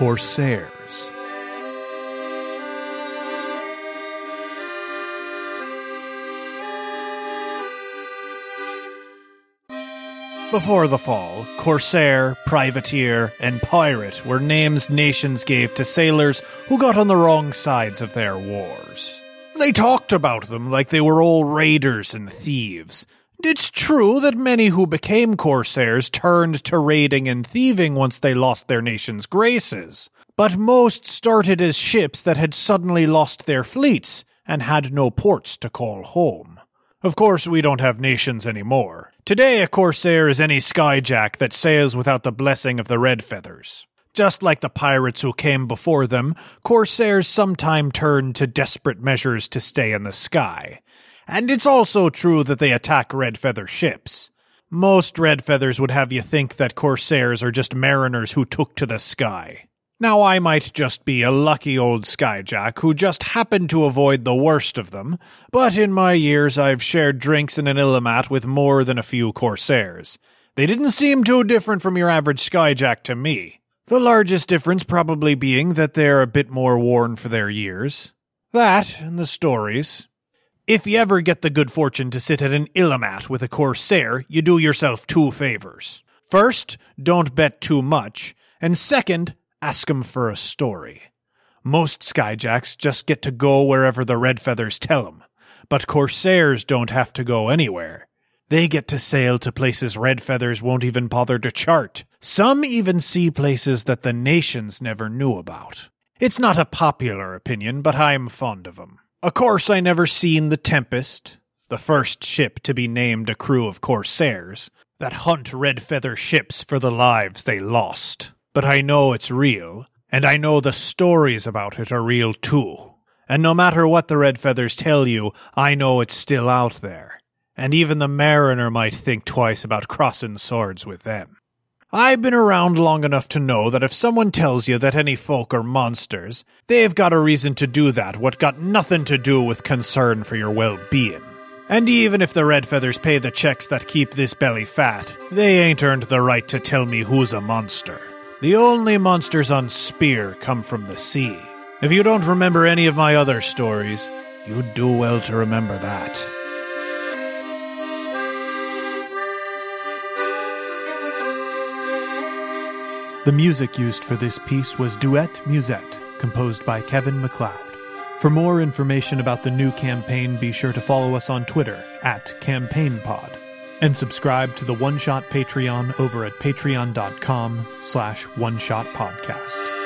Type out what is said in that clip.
Corsairs. Before the fall, Corsair, Privateer, and Pirate were names nations gave to sailors who got on the wrong sides of their wars. They talked about them like they were all raiders and thieves. It's true that many who became Corsairs turned to raiding and thieving once they lost their nation's graces, but most started as ships that had suddenly lost their fleets and had no ports to call home. Of course, we don't have nations anymore. Today, a corsair is any skyjack that sails without the blessing of the red feathers. Just like the pirates who came before them, corsairs sometime turn to desperate measures to stay in the sky. And it's also true that they attack red feather ships. Most red feathers would have you think that corsairs are just mariners who took to the sky. Now, I might just be a lucky old skyjack who just happened to avoid the worst of them, but in my years I've shared drinks in an Illimat with more than a few corsairs. They didn't seem too different from your average skyjack to me. The largest difference probably being that they're a bit more worn for their years. That, and the stories. If you ever get the good fortune to sit at an Illimat with a corsair, you do yourself two favors. First, don't bet too much, and second, ask 'em for a story. Most skyjacks just get to go wherever the red feathers tell 'em, but corsairs don't have to go anywhere. They get to sail to places red feathers won't even bother to chart. Some even see places that the nations never knew about. It's not a popular opinion, but I'm fond of 'em. Of course, I never seen the Tempest, the first ship to be named a crew of corsairs that hunt red feather ships for the lives they lost but I know it's real, and I know the stories about it are real too. And no matter what the red feathers tell you, I know it's still out there. And even the mariner might think twice about crossing swords with them. I've been around long enough to know that if someone tells you that any folk are monsters, they've got a reason to do that what got nothing to do with concern for your well-being. And even if the red feathers pay the checks that keep this belly fat, they ain't earned the right to tell me who's a monster. The only monsters on Spear come from the sea. If you don't remember any of my other stories, you'd do well to remember that. The music used for this piece was Duet Musette, composed by Kevin MacLeod. For more information about the new campaign, be sure to follow us on Twitter at CampaignPod and subscribe to the One Shot Patreon over at patreon.com slash one shot podcast.